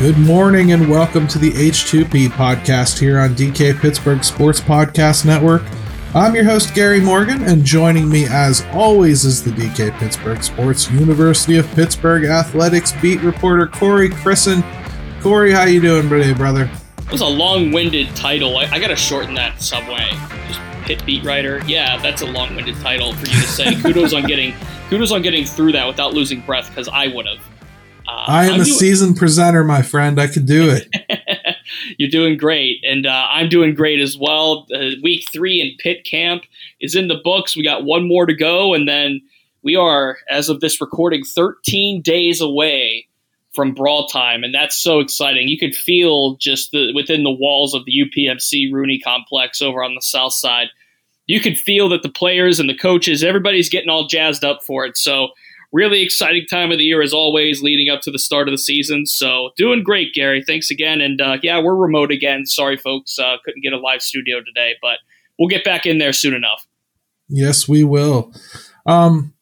Good morning and welcome to the H2P podcast here on DK Pittsburgh Sports Podcast Network. I'm your host Gary Morgan, and joining me as always is the DK Pittsburgh Sports University of Pittsburgh Athletics beat reporter Corey Crisan. Corey, how you doing today, brother? It was a long-winded title. I, I gotta shorten that subway. Just Pitt beat writer. Yeah, that's a long-winded title for you to say. kudos on getting kudos on getting through that without losing breath because I would have. Uh, I am I'm a doing- seasoned presenter, my friend. I could do it. You're doing great, and uh, I'm doing great as well. Uh, week three in Pitt camp is in the books. We got one more to go, and then we are, as of this recording, 13 days away from brawl time, and that's so exciting. You could feel just the, within the walls of the UPMC Rooney complex over on the south side. You could feel that the players and the coaches, everybody's getting all jazzed up for it. So really exciting time of the year as always, leading up to the start of the season. So doing great, Gary. Thanks again. And uh, yeah, we're remote again. Sorry, folks, uh, couldn't get a live studio today, but we'll get back in there soon enough. Yes, we will. Um,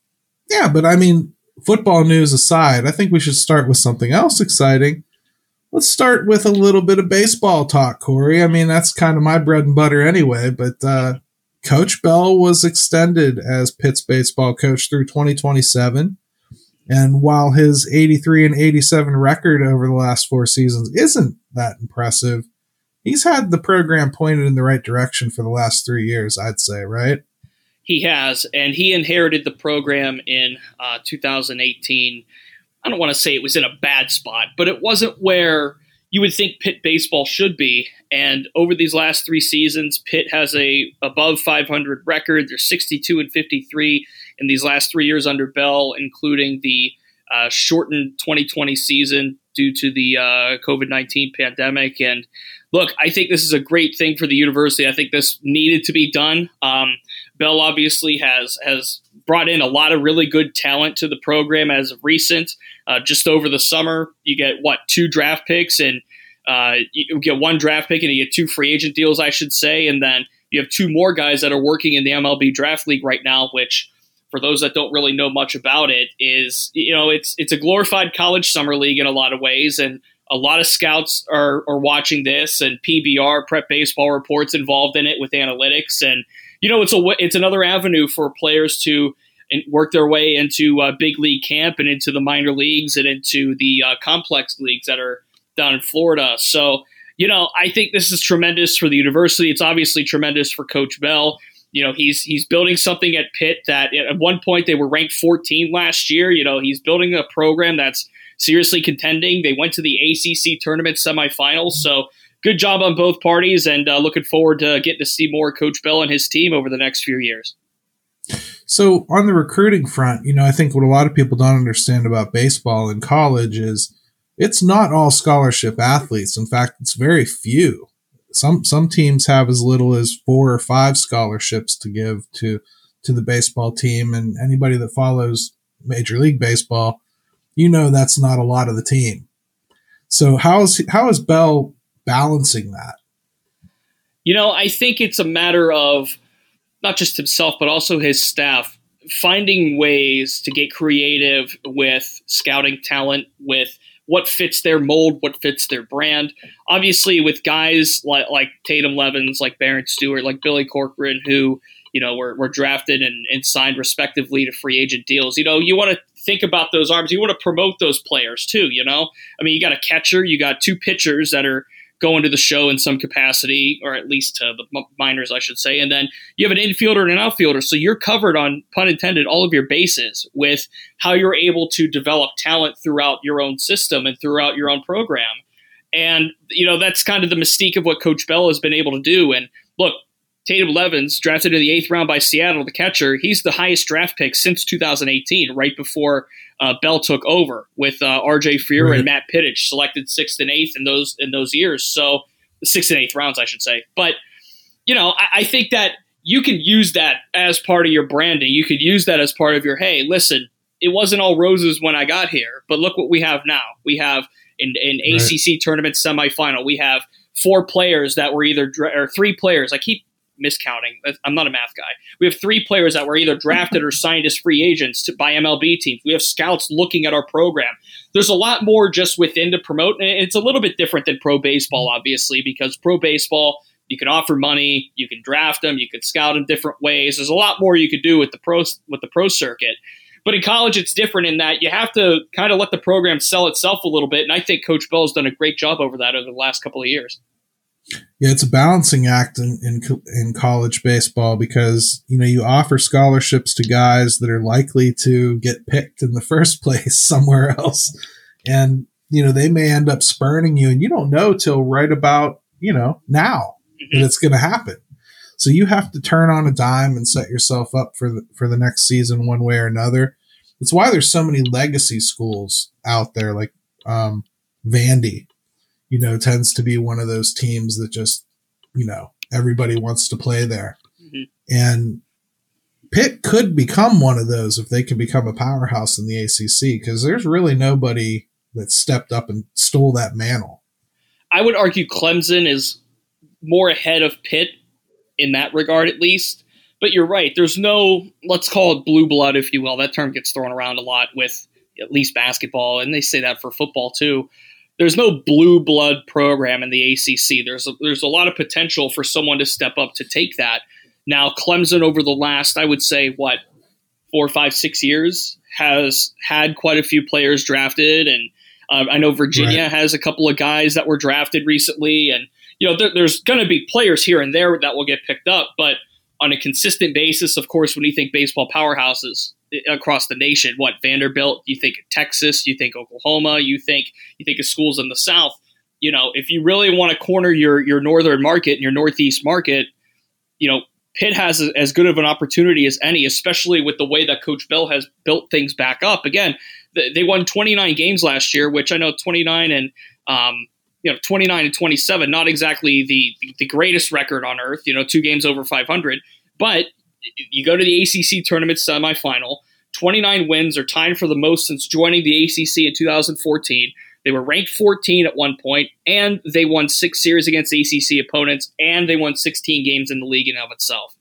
yeah, but I mean, football news aside, I think we should start with something else exciting. Let's start with a little bit of baseball talk, Corey. I mean, that's kind of my bread and butter anyway, but uh, Coach Bell was extended as Pitt's baseball coach through 2027. And while his 83 and 87 record over the last four seasons isn't that impressive, he's had the program pointed in the right direction for the last three years, I'd say, right? He has, and he inherited the program in uh, 2018. I don't want to say it was in a bad spot, but it wasn't where you would think Pitt baseball should be. And over these last three seasons, Pitt has a above 500 record. They're 62 and 53 in these last three years under Bell, including the uh, shortened 2020 season due to the uh, COVID 19 pandemic. And look, I think this is a great thing for the university. I think this needed to be done. Um, Bell obviously has has brought in a lot of really good talent to the program as of recent. Uh, just over the summer, you get what two draft picks, and uh, you get one draft pick, and you get two free agent deals, I should say, and then you have two more guys that are working in the MLB draft league right now, which for those that don't really know much about it is you know it's it's a glorified college summer league in a lot of ways. And a lot of scouts are, are watching this and PBR prep baseball reports involved in it with analytics. And you know it's a it's another avenue for players to work their way into uh, big league camp and into the minor leagues and into the uh, complex leagues that are down in Florida. So, you know, I think this is tremendous for the university. It's obviously tremendous for Coach Bell. You know, he's he's building something at Pitt that at one point they were ranked 14 last year. You know, he's building a program that's seriously contending. They went to the ACC tournament semifinals. So, good job on both parties, and uh, looking forward to getting to see more Coach Bell and his team over the next few years. So, on the recruiting front, you know, I think what a lot of people don't understand about baseball in college is it's not all scholarship athletes. In fact, it's very few. Some some teams have as little as four or five scholarships to give to to the baseball team, and anybody that follows Major League Baseball, you know that's not a lot of the team. So how is how is Bell balancing that? You know, I think it's a matter of not just himself, but also his staff finding ways to get creative with scouting talent, with what fits their mold, what fits their brand. Obviously, with guys like, like Tatem Levins, like Baron Stewart, like Billy Corcoran, who you know were, were drafted and, and signed respectively to free agent deals. You know, you want to think about those arms. You want to promote those players too. You know, I mean, you got a catcher, you got two pitchers that are going to the show in some capacity, or at least to the minors, I should say. And then you have an infielder and an outfielder. So you're covered on, pun intended, all of your bases with how you're able to develop talent throughout your own system and throughout your own program. And, you know, that's kind of the mystique of what Coach Bell has been able to do. And look, Tatem Levins, drafted in the eighth round by Seattle, the catcher, he's the highest draft pick since 2018, right before uh, Bell took over with uh, R.J. Freer right. and Matt Pittich, selected sixth and eighth in those in those years. So sixth and eighth rounds, I should say. But you know, I, I think that you can use that as part of your branding. You could use that as part of your hey, listen, it wasn't all roses when I got here, but look what we have now. We have an, an right. ACC tournament semifinal. We have four players that were either or three players. I keep miscounting. I'm not a math guy. We have three players that were either drafted or signed as free agents to, by MLB teams. We have scouts looking at our program. There's a lot more just within to promote. And it's a little bit different than pro baseball, mm-hmm. obviously, because pro baseball, you can offer money, you can draft them, you can scout them different ways. There's a lot more you could do with the pro with the pro circuit. But in college, it's different in that you have to kind of let the program sell itself a little bit. And I think Coach Bell has done a great job over that over the last couple of years. Yeah, it's a balancing act in, in in college baseball because you know you offer scholarships to guys that are likely to get picked in the first place somewhere else, and you know they may end up spurning you, and you don't know till right about you know now mm-hmm. that it's going to happen. So you have to turn on a dime and set yourself up for the, for the next season one way or another. That's why there's so many legacy schools out there like um, Vandy you know, tends to be one of those teams that just, you know, everybody wants to play there. Mm-hmm. And Pitt could become one of those if they can become a powerhouse in the ACC because there's really nobody that stepped up and stole that mantle. I would argue Clemson is more ahead of Pitt in that regard, at least. But you're right. There's no, let's call it blue blood, if you will. That term gets thrown around a lot with at least basketball, and they say that for football too there's no blue blood program in the ACC. There's a, there's a lot of potential for someone to step up to take that. Now, Clemson over the last, I would say, what four, five, six years has had quite a few players drafted, and uh, I know Virginia right. has a couple of guys that were drafted recently, and you know there, there's going to be players here and there that will get picked up, but on a consistent basis, of course, when you think baseball powerhouses, across the nation. What Vanderbilt? You think Texas? You think Oklahoma? You think you think of schools in the South? You know, if you really want to corner your your northern market and your northeast market, you know, Pitt has a, as good of an opportunity as any, especially with the way that Coach Bell has built things back up. Again, they won 29 games last year, which I know 29 and um, you know 29 and 27, not exactly the the greatest record on earth. You know, two games over 500, but you go to the ACC tournament semifinal. 29 wins are tied for the most since joining the ACC in 2014. They were ranked 14 at one point, and they won six series against ACC opponents, and they won 16 games in the league in of itself.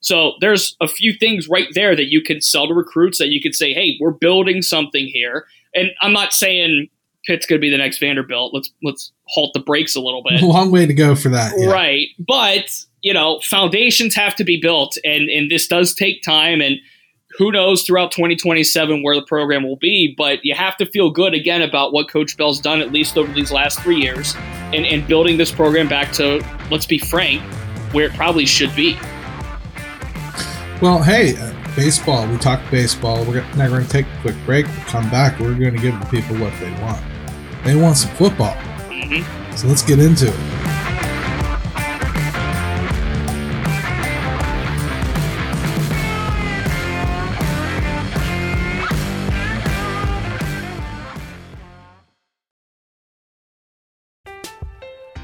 So there's a few things right there that you can sell to recruits that you could say, hey, we're building something here. And I'm not saying Pitt's going to be the next Vanderbilt. Let's let's halt the brakes a little bit. Long way to go for that, yeah. right? But you know, foundations have to be built, and and this does take time. And who knows throughout 2027 where the program will be? But you have to feel good again about what Coach Bell's done at least over these last three years, and and building this program back to let's be frank, where it probably should be. Well, hey, uh, baseball. We talked baseball. We're gonna, now going to take a quick break. We'll come back. We're going to give the people what they want. They want some football. Mm-hmm. So let's get into it.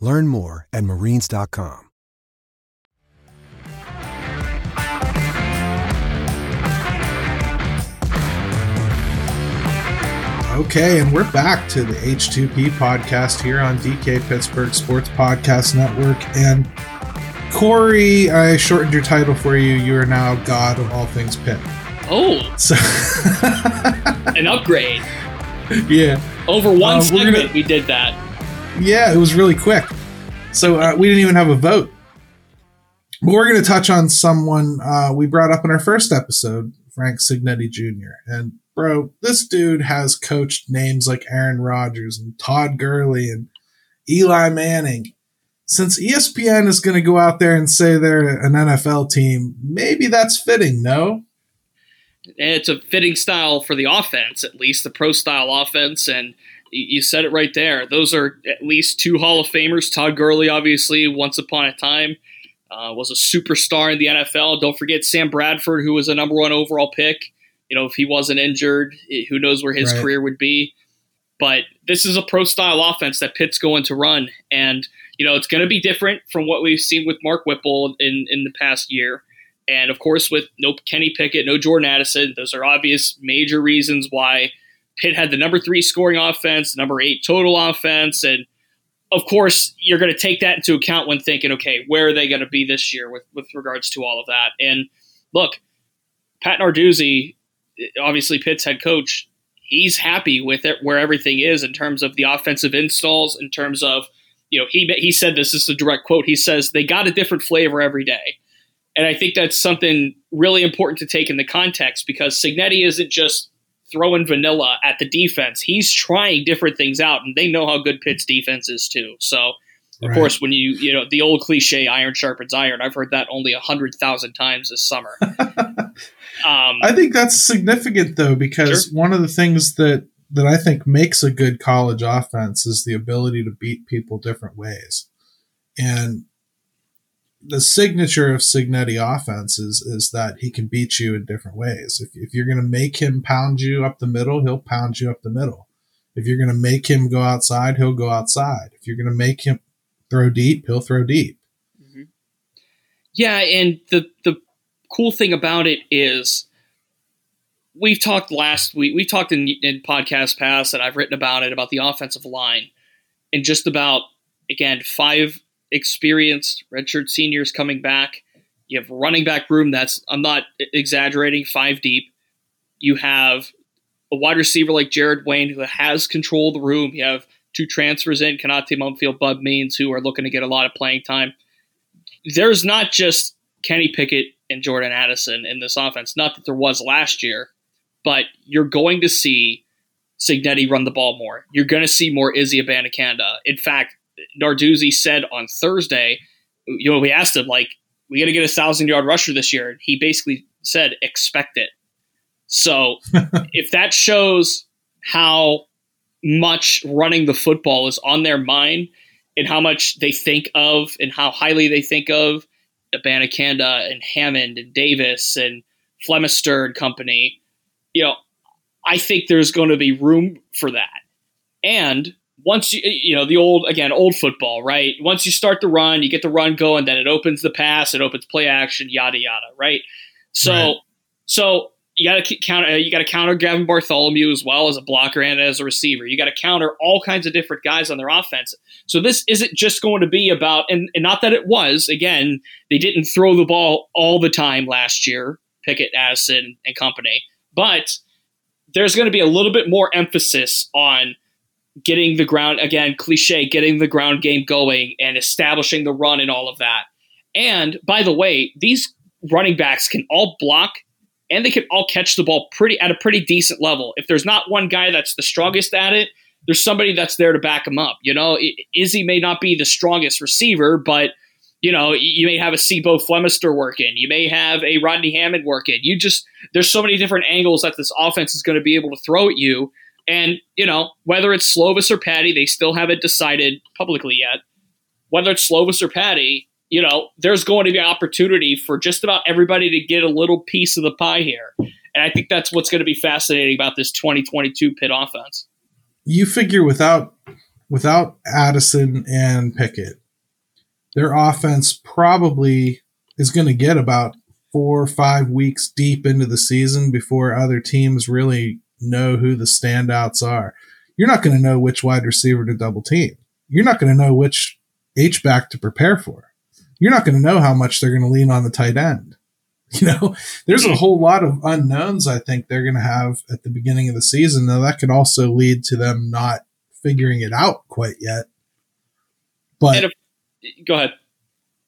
Learn more at marines.com. Okay, and we're back to the H2P podcast here on DK Pittsburgh Sports Podcast Network. And Corey, I shortened your title for you. You are now God of all things Pitt. Oh, So, an upgrade. yeah. Over one uh, we're segment, gonna- we did that. Yeah, it was really quick. So uh, we didn't even have a vote. But we're going to touch on someone uh, we brought up in our first episode, Frank Cignetti Jr. And bro, this dude has coached names like Aaron Rodgers and Todd Gurley and Eli Manning. Since ESPN is going to go out there and say they're an NFL team, maybe that's fitting, no? It's a fitting style for the offense, at least the pro style offense. And you said it right there. Those are at least two Hall of Famers. Todd Gurley, obviously, once upon a time, uh, was a superstar in the NFL. Don't forget Sam Bradford, who was a number one overall pick. You know, if he wasn't injured, who knows where his Right. career would be. But this is a pro style offense that Pitt's going to run. And, you know, it's going to be different from what we've seen with Mark Whipple in, in the past year. And of course, with no Kenny Pickett, no Jordan Addison, those are obvious major reasons why Pitt had the number three scoring offense, number eight total offense. And of course, you're going to take that into account when thinking, okay, where are they going to be this year with, with regards to all of that? And look, Pat Narduzzi, obviously Pitt's head coach, he's happy with it where everything is in terms of the offensive installs, in terms of, you know, he, he said this, this is a direct quote. He says, they got a different flavor every day. And I think that's something really important to take in the context because Cignetti isn't just throwing vanilla at the defense. He's trying different things out, and they know how good Pitt's defense is too. So, of Right. course, when you you know the old cliche "iron sharpens iron," I've heard that only a hundred thousand times this summer. um, I think that's significant though, because Sure. one of the things that that I think makes a good college offense is the ability to beat people different ways. And the signature of Cignetti offense is, is that he can beat you in different ways. If, if you're going to make him pound you up the middle, he'll pound you up the middle. If you're going to make him go outside, he'll go outside. If you're going to make him throw deep, he'll throw deep. Mm-hmm. Yeah, and the the cool thing about it is we've talked last week we talked in in podcast past and I've written about it about the offensive line and just about again five experienced redshirt seniors coming back. You have running back room that's I'm not exaggerating, five deep. You have a wide receiver like Jared Wayne who has control of the room. You have two transfers in, Konata Mumpfield, Bub Means, who are looking to get a lot of playing time there's not just Kenny Pickett and Jordan Addison in this offense. Not that there was last year, but you're going to see Cignetti run the ball more. You're going to see more Izzy Abanikanda. In fact, Narduzzi said on Thursday, you know, we asked him like, "We got to get a thousand yard rusher this year." And he basically said, "Expect it." So if that shows how much running the football is on their mind and how much they think of and how highly they think of Abanikanda and Hammond and Davis and Flemister and company, you know, I think there's going to be room for that. And once you, you know, the old, again, old football, right? Once you start the run, you get the run going, then it opens the pass, it opens play action, yada, yada, right? So, Right. so you got to counter, uh, you got to counter Gavin Bartholomew as well as a blocker and as a receiver. You got to counter all kinds of different guys on their offense. So this isn't just going to be about, and, and not that it was. Again, they didn't throw the ball all the time last year, Pickett, Addison, and company. But there's going to be a little bit more emphasis on getting the ground again, cliche, getting the ground game going and establishing the run and all of that. And by the way, these running backs can all block and they can all catch the ball pretty at a pretty decent level. If there's not one guy that's the strongest at it, there's somebody that's there to back him up. You know, Izzy may not be the strongest receiver, but you know, you may have a C'Bo Flemister working. You may have a Rodney Hammond working. You just there's so many different angles that this offense is going to be able to throw at you. And you know, whether it's Slovis or Patti, they still haven't decided publicly yet. Whether it's Slovis or Patti, you know, there's going to be opportunity for just about everybody to get a little piece of the pie here. And I think that's what's going to be fascinating about this 2022 Pitt offense. You figure without without Addison and Pickett, their offense probably is going to get about four or five weeks deep into the season before other teams really know who the standouts are. You're not going to know which wide receiver to double team. You're not going to know which H back to prepare for. You're not going to know how much they're going to lean on the tight end. You know, there's a whole lot of unknowns I think they're going to have at the beginning of the season. Now, that could also lead to them not figuring it out quite yet. But if, go ahead.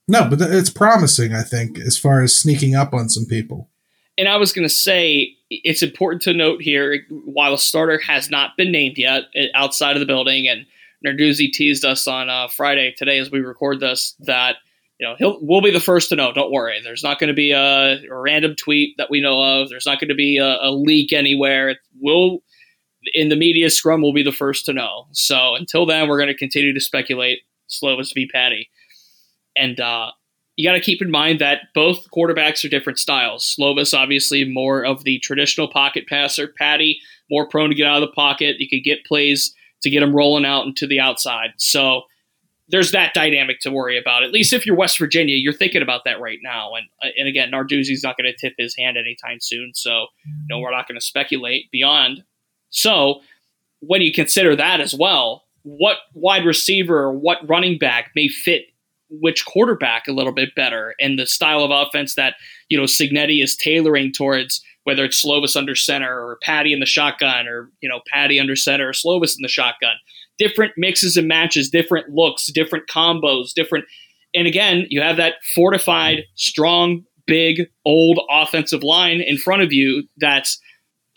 No, but it's promising, I think, as far as sneaking up on some people. And I was going to say, it's important to note here while a starter has not been named yet eh, outside of the building, and Narduzzi teased us on uh, Friday today as we record this that you know he'll we'll be the first to know. Don't worry. There's not going to be a, a, random tweet that we know of. There's not going to be a, a leak anywhere. We'll in the media scrum we'll be the first to know. So until then, we're going to continue to speculate. Slovis v. Patti. And uh, you got to keep in mind that both quarterbacks are different styles. Slovis, obviously, more of the traditional pocket passer. Patti, more prone to get out of the pocket. You could get plays to get him rolling out into the outside. So there's that dynamic to worry about. At least if you're West Virginia, you're thinking about that right now. And and again, Narduzzi's not going to tip his hand anytime soon. So no, we're not going to speculate beyond. So when you consider that as well, what wide receiver or what running back may fit which quarterback a little bit better and the style of offense that you know Cignetti is tailoring towards whether it's Slovis under center or Patti in the shotgun or you know Patti under center or Slovis in the shotgun. Different mixes and matches, different looks, different combos, different. And again, you have that fortified, strong, big, old offensive line in front of you that's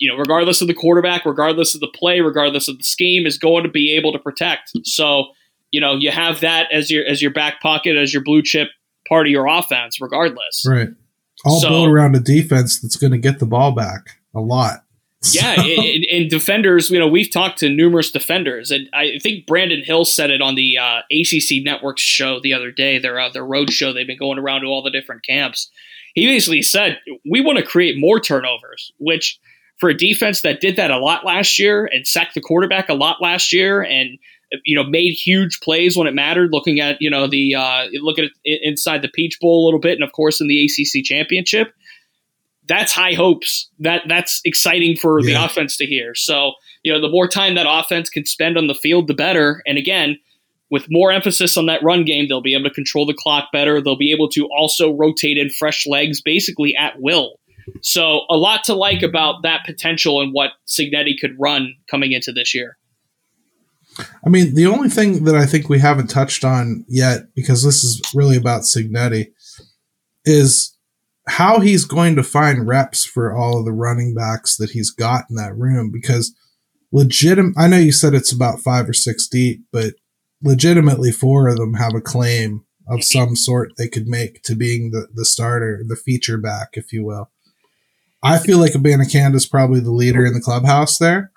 you know, regardless of the quarterback, regardless of the play, regardless of the scheme, is going to be able to protect. So you know you have that as your as your back pocket as your blue chip part of your offense regardless. Right. All so, built around a defense that's going to get the ball back a lot. Yeah and, defenders you know we've talked to numerous defenders and i think brandon hill said it on the uh, acc network show the other day their uh, their road show they've been going around to all the different camps. He basically said we want to create more turnovers which for a defense that did that a lot last year and sacked the quarterback a lot last year and you know, made huge plays when it mattered. Looking at you know the uh, look at it inside the Peach Bowl a little bit, and of course in the ACC championship. That's high hopes. That that's exciting for yeah. the offense to hear. So you know, the more time that offense can spend on the field, the better. And again, with more emphasis on that run game, they'll be able to control the clock better. They'll be able to also rotate in fresh legs basically at will. So a lot to like about that potential and what Cignetti could run coming into this year. I mean, the only thing that I think we haven't touched on yet, because this is really about Cignetti, is how he's going to find reps for all of the running backs that he's got in that room. Because legitimate, I know you said it's about five or six deep, but legitimately four of them have a claim of mm-hmm. some sort they could make to being the, the starter, the feature back, if you will. I feel like Abanikanda is probably the leader in the clubhouse there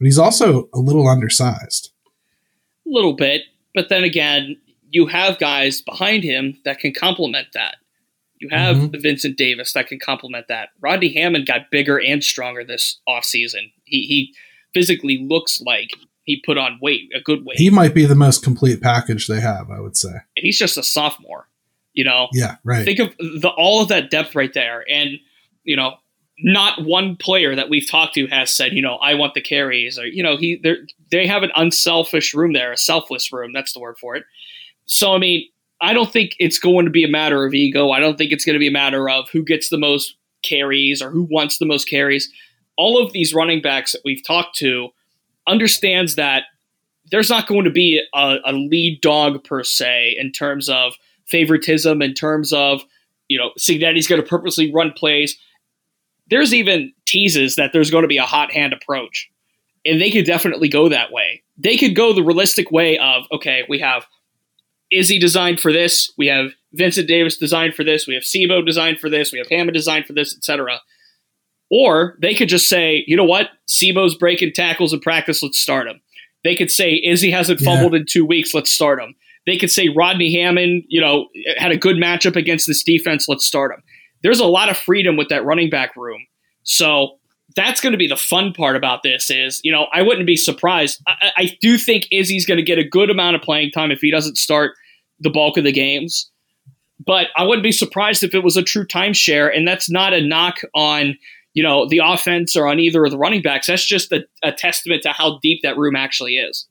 but he's also a little undersized. A little bit, but then again, you have guys behind him that can complement that. You have mm-hmm. Vincent Davis that can complement that. Rodney Hammond got bigger and stronger this offseason. He he physically looks like he put on weight, a good weight. He might be the most complete package they have, I would say. And he's just a sophomore, you know. Yeah, right. Think of the all of that depth right there, and you know not one player that we've talked to has said, you know, I want the carries or you know, he they have an unselfish room there, a selfless room. That's the word for it. So I mean, I don't think it's going to be a matter of ego. I don't think it's going to be a matter of who gets the most carries or who wants the most carries. All of these running backs that we've talked to understands that there's not going to be a, a lead dog per se in terms of favoritism, in terms of you know, Cignetti's going to purposely run plays there's even teases that there's going to be a hot hand approach. and they could definitely go that way. They could go the realistic way of okay, we have Izzy designed for this, we have Vincent Davis designed for this, we have C'Bo designed for this, we have Hammond designed for this, etc. Or they could just say, you know what, C'Bo's breaking tackles in practice, let's start him. They could say Izzy hasn't fumbled yeah. in two weeks, let's start him. They could say Rodney Hammond, you know, had a good matchup against this defense, let's start him. There's a lot of freedom with that running back room. So that's going to be the fun part about this is, you know, I wouldn't be surprised. I, I do think Izzy's going to get a good amount of playing time if he doesn't start the bulk of the games. But I wouldn't be surprised if it was a true timeshare. And that's not a knock on, you know, the offense or on either of the running backs. That's just a, a testament to how deep that room actually is.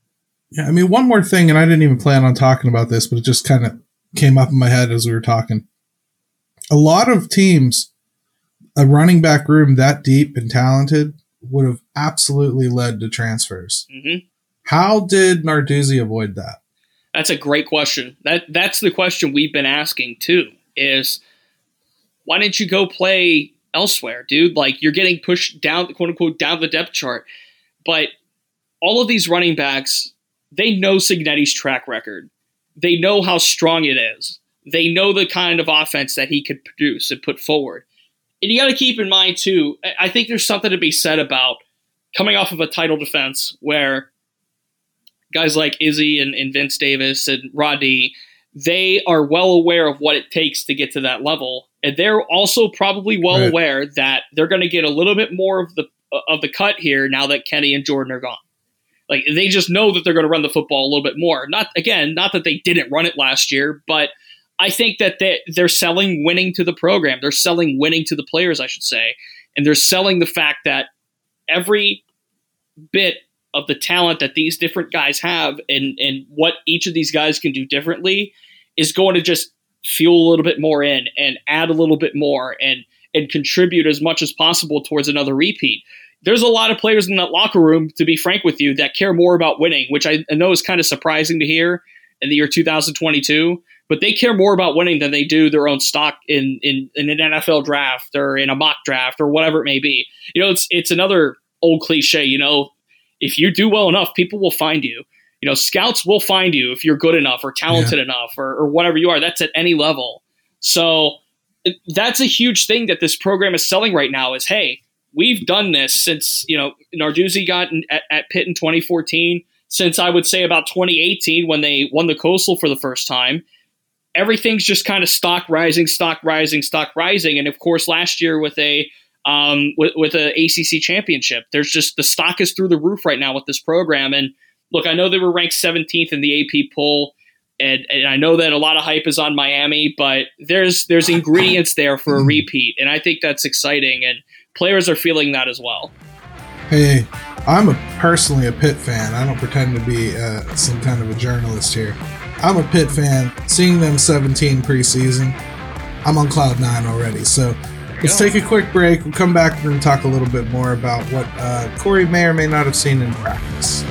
Yeah, I mean, one more thing, and I didn't even plan on talking about this, but it just kind of came up in my head as we were talking. A lot of teams a running back room that deep and talented would have absolutely led to transfers. Mm-hmm. How did Narduzzi avoid that? That's a great question. That that's the question we've been asking too. Is why didn't you go play elsewhere, dude? Like you're getting pushed down, quote unquote, down the depth chart. But all of these running backs, they know Cignetti's track record. They know how strong it is. They know the kind of offense that he could produce and put forward. And you got to keep in mind, too, I think there's something to be said about coming off of a title defense where guys like Izzy and, and Vince Davis and Rodney, they are well aware of what it takes to get to that level. And they're also probably well right. aware that they're going to get a little bit more of the uh, of the cut here now that Kenny and Jordan are gone. Like they just know that they're going to run the football a little bit more. Not again, not that they didn't run it last year, but – I think that they, they're selling winning to the program. They're selling winning to the players, I should say. And they're selling the fact that every bit of the talent that these different guys have and, and what each of these guys can do differently is going to just fuel a little bit more in and add a little bit more and and contribute as much as possible towards another repeat. There's a lot of players in that locker room, to be frank with you, that care more about winning, which I know is kind of surprising to hear in the year 2022 but they care more about winning than they do their own stock in, in, in an NFL draft or in a mock draft or whatever it may be. You know, it's it's another old cliche. You know, if you do well enough, people will find you. You know, scouts will find you if you're good enough or talented yeah. enough or, or whatever you are. That's at any level. So that's a huge thing that this program is selling right now. Is hey, we've done this since you know Narduzzi got in, at, at Pitt in 2014. Since I would say about 2018 when they won the Coastal for the first time everything's just kind of stock rising, stock rising, stock rising. And of course, last year with a um, with, with a ACC championship, there's just the stock is through the roof right now with this program. And look, I know they were ranked 17th in the AP poll. And, and, I know that a lot of hype is on Miami, but there's there's ingredients there for a repeat, and I think that's exciting, and players are feeling that as well. Hey, I'm a, personally a Pitt fan. I don't pretend to be uh, some kind of a journalist here. I'm a Pitt fan. Seeing them 17 preseason, I'm on cloud nine already. So let's take a quick break. We'll come back and talk a little bit more about what uh, Corey may or may not have seen in practice.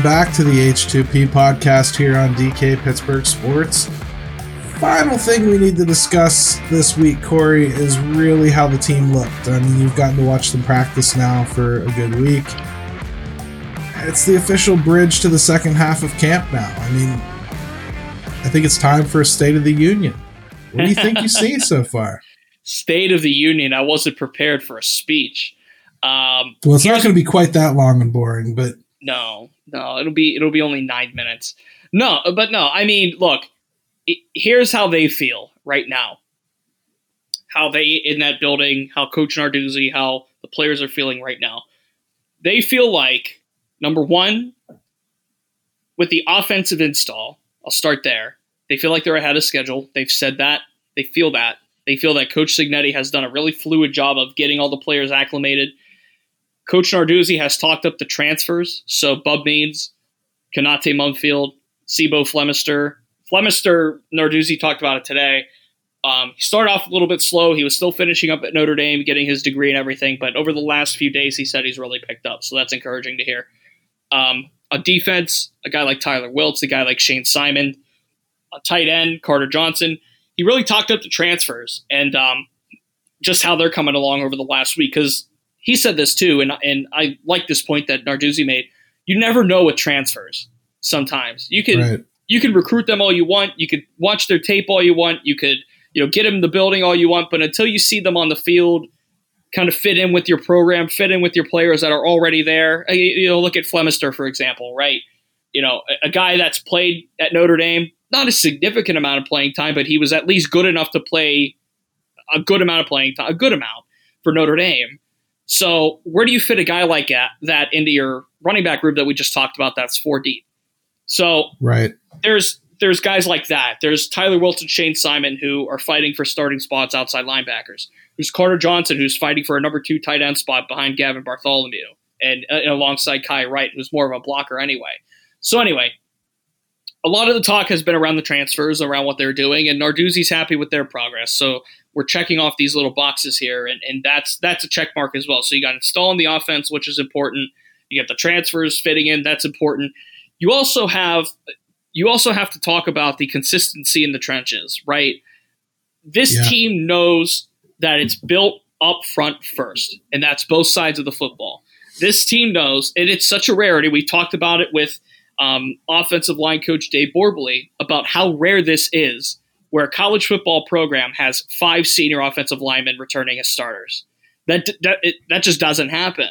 Welcome back to the H2P podcast here on DK Pittsburgh Sports. Final thing we need to discuss this week, Corey, is really how the team looked. I mean, you've gotten to watch them practice now for a good week. It's the official bridge to the second half of camp now. I mean, I think it's time for a State of the Union. What do you think you see so far? State of the Union. I wasn't prepared for a speech. Um, well, it's not going to be quite that long and boring, but no, no, it'll be it'll be only nine minutes. No, but no, I mean, look, it, here's how they feel right now. How they in that building, how Coach Narduzzi, how the players are feeling right now. They feel like number one, with the offensive install. I'll start there. They feel like they're ahead of schedule. They've said that. They feel that. They feel that Coach Cignetti has done a really fluid job of getting all the players acclimated Coach Narduzzi has talked up the transfers. So Bub Means, Konata Mumpfield, C'Bo Flemister. Flemister, Narduzzi talked about it today. Um, he started off a little bit slow. He was still finishing up at Notre Dame, getting his degree and everything. But over the last few days, he said he's really picked up. So that's encouraging to hear. Um, defense, a guy like Tyler Wiltz, a guy like Shayne Simon, a tight end, Carter Johnson. He really talked up the transfers and um, just how they're coming along over the last week. Because he said this too, and, and I like this point that Narduzzi made. You never know with transfers sometimes. You can. Right you can recruit them all you want. You could watch their tape all you want. You could, you know, get them in the building all you want. But until you see them on the field, kind of fit in with your program, fit in with your players that are already there. Uh, you know, look at Flemister, for example, right? You know, a, a guy that's played at Notre Dame, not a significant amount of playing time, but he was at least good enough to play a good amount of playing time, a good amount for Notre Dame. So where do you fit a guy like that, that into your running back group that we just talked about? That's four deep. So right there's there's guys like that. There's Tyler Wilson, Shayne Simon, who are fighting for starting spots outside linebackers. There's Carter Johnson, who's fighting for a number two tight end spot behind Gavin Bartholomew, and, uh, and alongside Kyi Wright, who's more of a blocker anyway. So anyway, a lot of the talk has been around the transfers, around what they're doing, and Narduzzi's happy with their progress. So we're checking off these little boxes here, and, and that's that's a check mark as well. So you got installing the offense, which is important. You get the transfers fitting in, that's important. You also have you also have to talk about the consistency in the trenches, right? This yeah. team knows that it's built up front first, and that's both sides of the football. This team knows, and it's such a rarity. We talked about it with um, offensive line coach Dave Borbely about how rare this is, where a college football program has five senior offensive linemen returning as starters. That that it, that just doesn't happen.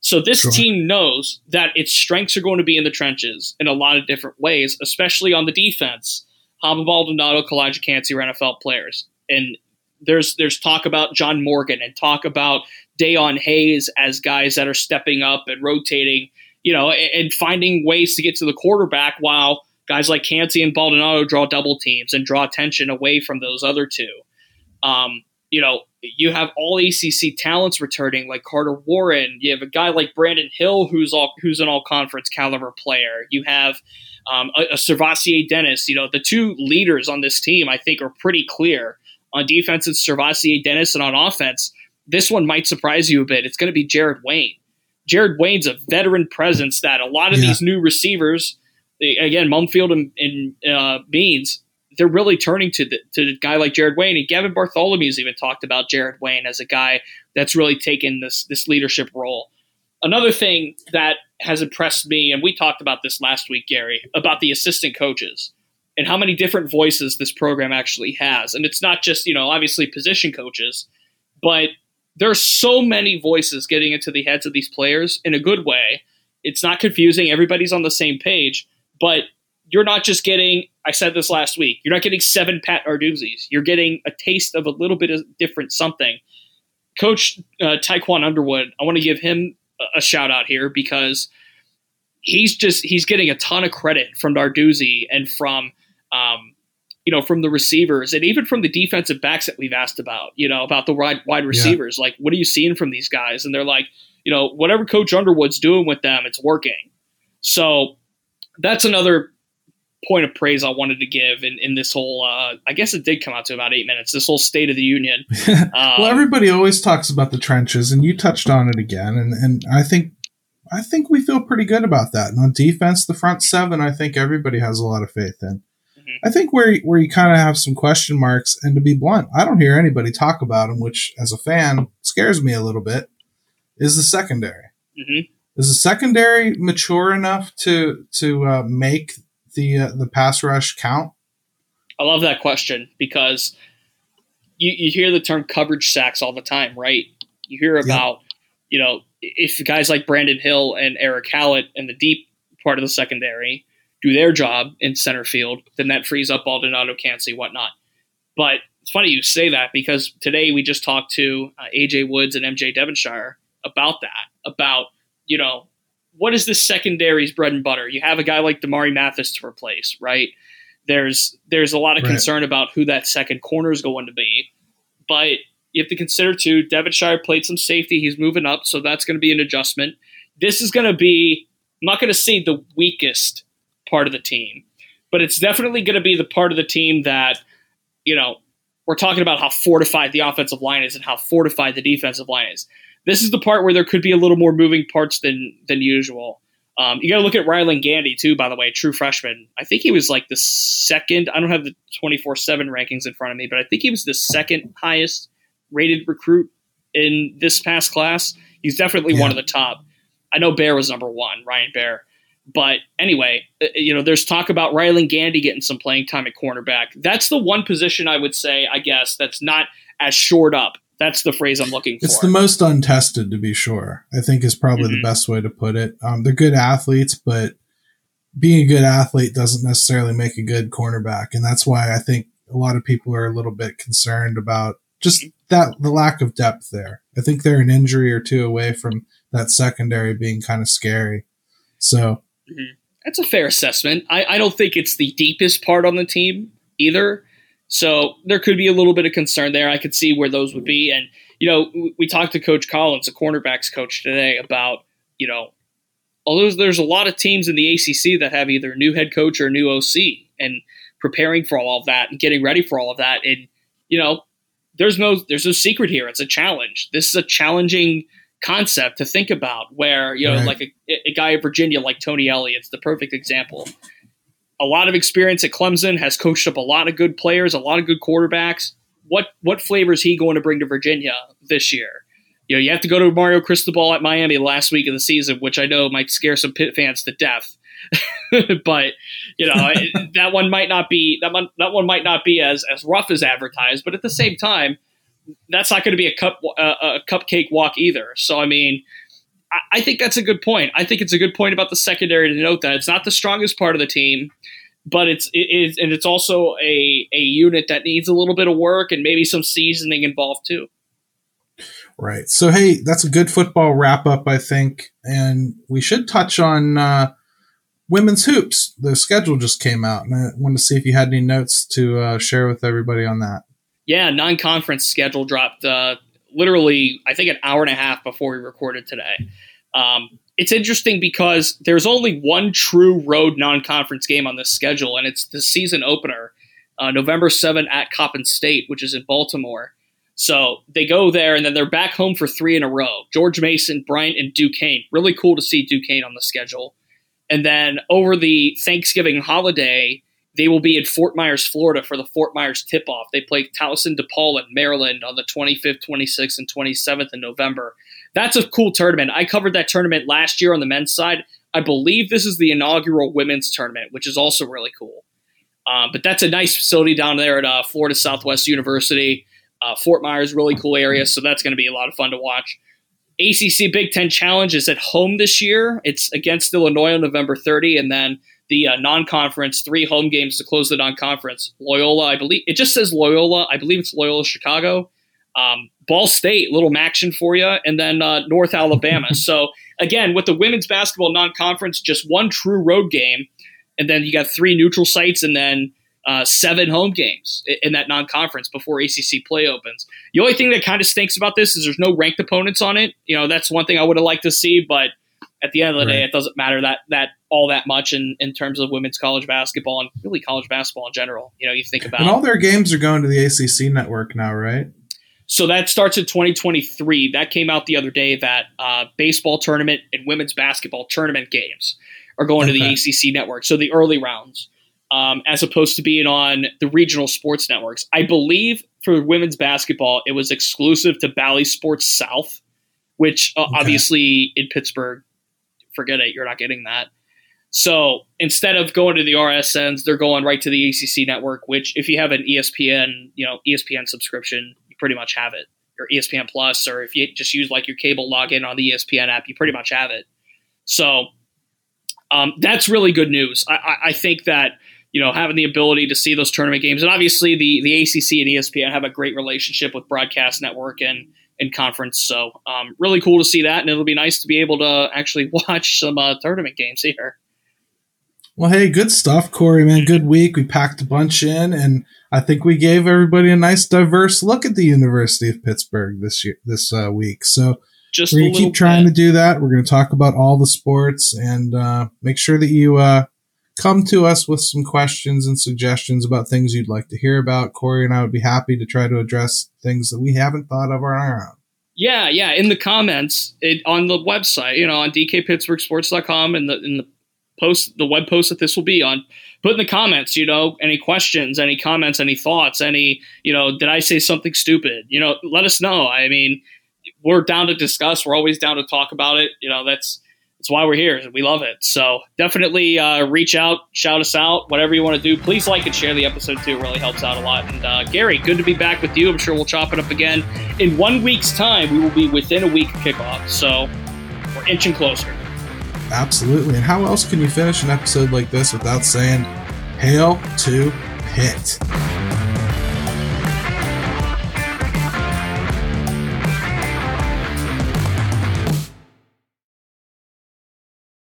So this sure. team knows that its strengths are going to be in the trenches in a lot of different ways, especially on the defense. Haba Baldonado, Calijah Kancey are NFL players. And there's there's talk about John Morgan and talk about Dayon Hayes as guys that are stepping up and rotating, you know, and, and finding ways to get to the quarterback while guys like Kancey and Baldonado draw double teams and draw attention away from those other two. Um, you know, you have all ACC talents returning, like Carter Warren. You have a guy like Brandon Hill, who's all who's an all conference caliber player. You have um, a, a SirVocea Dennis. You know, the two leaders on this team, I think, are pretty clear. On defense, it's SirVocea Dennis, and on offense, this one might surprise you a bit. It's going to be Jared Wayne. Jared Wayne's a veteran presence that a lot of yeah. these new receivers, again, Mumpfield and, and uh, Means, they're really turning to the, to a guy like Jared Wayne and Gavin Bartholomew's even talked about Jared Wayne as a guy that's really taken this this leadership role. Another thing that has impressed me, and we talked about this last week, Gary, about the assistant coaches and how many different voices this program actually has. And it's not just, you know, obviously position coaches, but there's so many voices getting into the heads of these players in a good way. It's not confusing. Everybody's on the same page, but you're not just getting, I said this last week, you're not getting seven Pat Narduzzi's. You're getting a taste of a little bit of different something. Coach uh, Tiquan Underwood, I want to give him a, a shout out here because he's just he's getting a ton of credit from Narduzzi and from um, you know from the receivers and even from the defensive backs that we've asked about. You know about the wide wide receivers. Yeah. Like, what are you seeing from these guys? And they're like, you know, whatever Coach Underwood's doing with them, it's working. So that's another point of praise I wanted to give in, in this whole. Uh, I guess it did come out to about eight minutes. This whole State of the Union. Um, well, everybody always talks about the trenches, and you touched on it again, and and I think. I think we feel pretty good about that. And on defense, the front seven, I think everybody has a lot of faith in. Mm-hmm. I think where where you kind of have some question marks, and to be blunt, I don't hear anybody talk about them, which as a fan scares me a little bit. Is the secondary? Mm-hmm. Is the secondary mature enough to to uh, make the uh, the pass rush count? I love that question because you, you hear the term coverage sacks all the time, right? You hear about, yep. you know, if guys like Brandon Hill and Erick Hallett and the deep part of the secondary do their job in center field, then that frees up Baldonado, Kancey, whatnot. But it's funny you say that because today we just talked to uh, AJ Woods and MJ Devonshire about that, about, you know, what is this secondary's bread and butter? You have a guy like Damari Mathis to replace, right? There's there's a lot of right. concern about who that second corner is going to be, but you have to consider too. Devonshire played some safety; he's moving up, so that's going to be an adjustment. This is going to be I'm not going to say the weakest part of the team, but it's definitely going to be the part of the team that you know we're talking about how fortified the offensive line is and how fortified the defensive line is. This is the part where there could be a little more moving parts than than usual. Um, you got to look at Rylan Gandy too, by the way, true freshman. I think he was like the second. I don't have the twenty four seven rankings in front of me, but I think he was the second highest rated recruit in this past class. He's definitely yeah. one of the top. I know Baer was number one, Ryan Baer. But anyway, uh, you know, there's talk about Rylan Gandy getting some playing time at cornerback. That's the one position I would say, I guess, that's not as shored up. That's the phrase I'm looking for. It's the most untested, to be sure. I think is probably mm-hmm. the best way to put it. Um, they're good athletes, but being a good athlete doesn't necessarily make a good cornerback, and that's why I think a lot of people are a little bit concerned about just that the lack of depth there. I think they're an injury or two away from that secondary being kind of scary. So mm-hmm. that's a fair assessment. I, I don't think it's the deepest part on the team either. So there could be a little bit of concern there. I could see where those would be. And, you know, we, talked to Coach Collins, the cornerbacks coach today, about, you know, although there's a lot of teams in the ACC that have either a new head coach or a new OC and preparing for all of that and getting ready for all of that. And, you know, there's no there's no secret here. It's a challenge. This is a challenging concept to think about where you know right. like a, a, guy in virginia like tony elliott's the perfect example a lot of experience at clemson has coached up a lot of good players a lot of good quarterbacks. What what flavor is he going to bring to virginia this year? You know you have to go to mario cristobal at miami last week of the season which i know might scare some Pitt fans to death. But you know that one might not be that one that one might not be as as rough as advertised but at the same time that's not going to be a cup uh, a cupcake walk either. So I mean, I, I, think that's a good point. I think it's a good point about the secondary to note that it's not the strongest part of the team, but it's it is and it's also a a unit that needs a little bit of work and maybe some seasoning involved too. Right. So hey, that's a good football wrap up, I think, and we should touch on. Uh, women's hoops. The schedule just came out, and I wanted to see if you had any notes to uh, share with everybody on that. Yeah, non-conference schedule dropped uh, literally, I think, an hour and a half before we recorded today. Um, it's interesting because there's only one true road non-conference game on this schedule, and it's the season opener, uh, November 7 at Coppin State, which is in Baltimore. So they go there, and then they're back home for three in a row. George Mason, Bryant, and Duquesne. Really cool to see Duquesne on the schedule. And then over the Thanksgiving holiday, they will be in Fort Myers, Florida for the Fort Myers tip off. They play Towson DePaul in Maryland on the 25th, 26th, and 27th in November. That's a cool tournament. I covered that tournament last year on the men's side. I believe this is the inaugural women's tournament, which is also really cool. Um, but that's a nice facility down there at uh, Florida Southwest University. Uh, Fort Myers, really cool area, so that's going to be a lot of fun to watch. ACC Big Ten Challenge is at home this year. It's against Illinois on November 30, and then the uh, non-conference three home games to close the non-conference. Loyola, I believe it just says Loyola. I believe it's Loyola Chicago. Um, Ball State, little action for you, and then uh, North Alabama. so again, with the women's basketball non-conference, just one true road game, and then you got three neutral sites, and then uh, seven home games in that non-conference before ACC play opens. The only thing that kind of stinks about this is there's no ranked opponents on it. You know, that's one thing I would have liked to see, but at the end of the right. day, it doesn't matter that that all that much in, in terms of women's college basketball and really college basketball in general. You know, you think about and all their games are going to the ACC network now, right? So that starts in 2023. That came out the other day that uh, baseball tournament and women's basketball tournament games are going okay. to the ACC network. So the early rounds, um, as opposed to being on the regional sports networks. I believe for women's basketball, it was exclusive to Bally Sports South, which uh, okay. obviously in Pittsburgh forget it. You're not getting that. So instead of going to the RSNs, they're going right to the ACC network. Which, if you have an ESPN, you know ESPN subscription, you pretty much have it. Your ESPN Plus, or if you just use like your cable login on the ESPN app, you pretty much have it. So um, that's really good news. I, I, I think that you know having the ability to see those tournament games, and obviously the the ACC and ESPN have a great relationship with Broadcast Network and in conference. So um, really cool to see that, and it'll be nice to be able to actually watch some uh, tournament games here. Well, hey, good stuff, Corey. Man, good week. We packed a bunch in, and I think we gave everybody a nice, diverse look at the University of Pittsburgh this year, this uh, week. So just we're gonna keep trying bit. to do that. We're gonna talk about all the sports and uh, make sure that you uh, come to us with some questions and suggestions about things you'd like to hear about. Corey and I would be happy to try to address things that we haven't thought of on our own. Yeah, yeah. In the comments it, on the website, you know, on dkpittsburghsports.com and the in the post, the web post that this will be on, put in the comments, you know, any questions, any comments, any thoughts, any, you know, did I say something stupid? You know, let us know. I mean, we're down to discuss. We're always down to talk about it. You know, that's that's why we're here. We love it. So definitely uh, reach out, shout us out, whatever you want to do. Please like and share the episode too. It really helps out a lot. And uh, Gary, good to be back with you. I'm sure we'll chop it up again in one week's time. We will be within a week of kickoff, so we're inching closer. Absolutely. And how else can you finish an episode like this without saying "Hail to Pitt"?